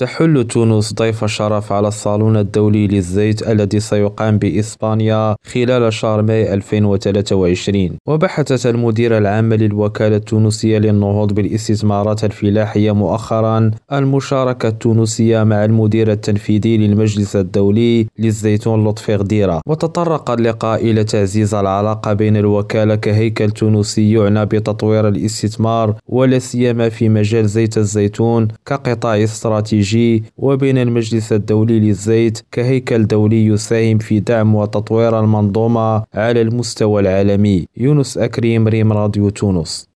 تحل تونس ضيف الشرف على الصالون الدولي للزيت الذي سيقام بإسبانيا خلال شهر ماي 2023 وبحثت المديرة العامة للوكالة التونسية للنهوض بالاستثمارات الفلاحية مؤخرا المشاركة التونسية مع المدير التنفيذي للمجلس الدولي للزيتون لطفي غديرة. وتطرق اللقاء إلى تعزيز العلاقة بين الوكالة كهيكل تونسي يعنى بتطوير الاستثمار ولا سيما في مجال زيت الزيتون كقطاع استراتيجي وبين المجلس الدولي للزيت كهيكل دولي يساهم في دعم وتطوير المنظومة على المستوى العالمي. يونس أكريم ريم راديو تونس.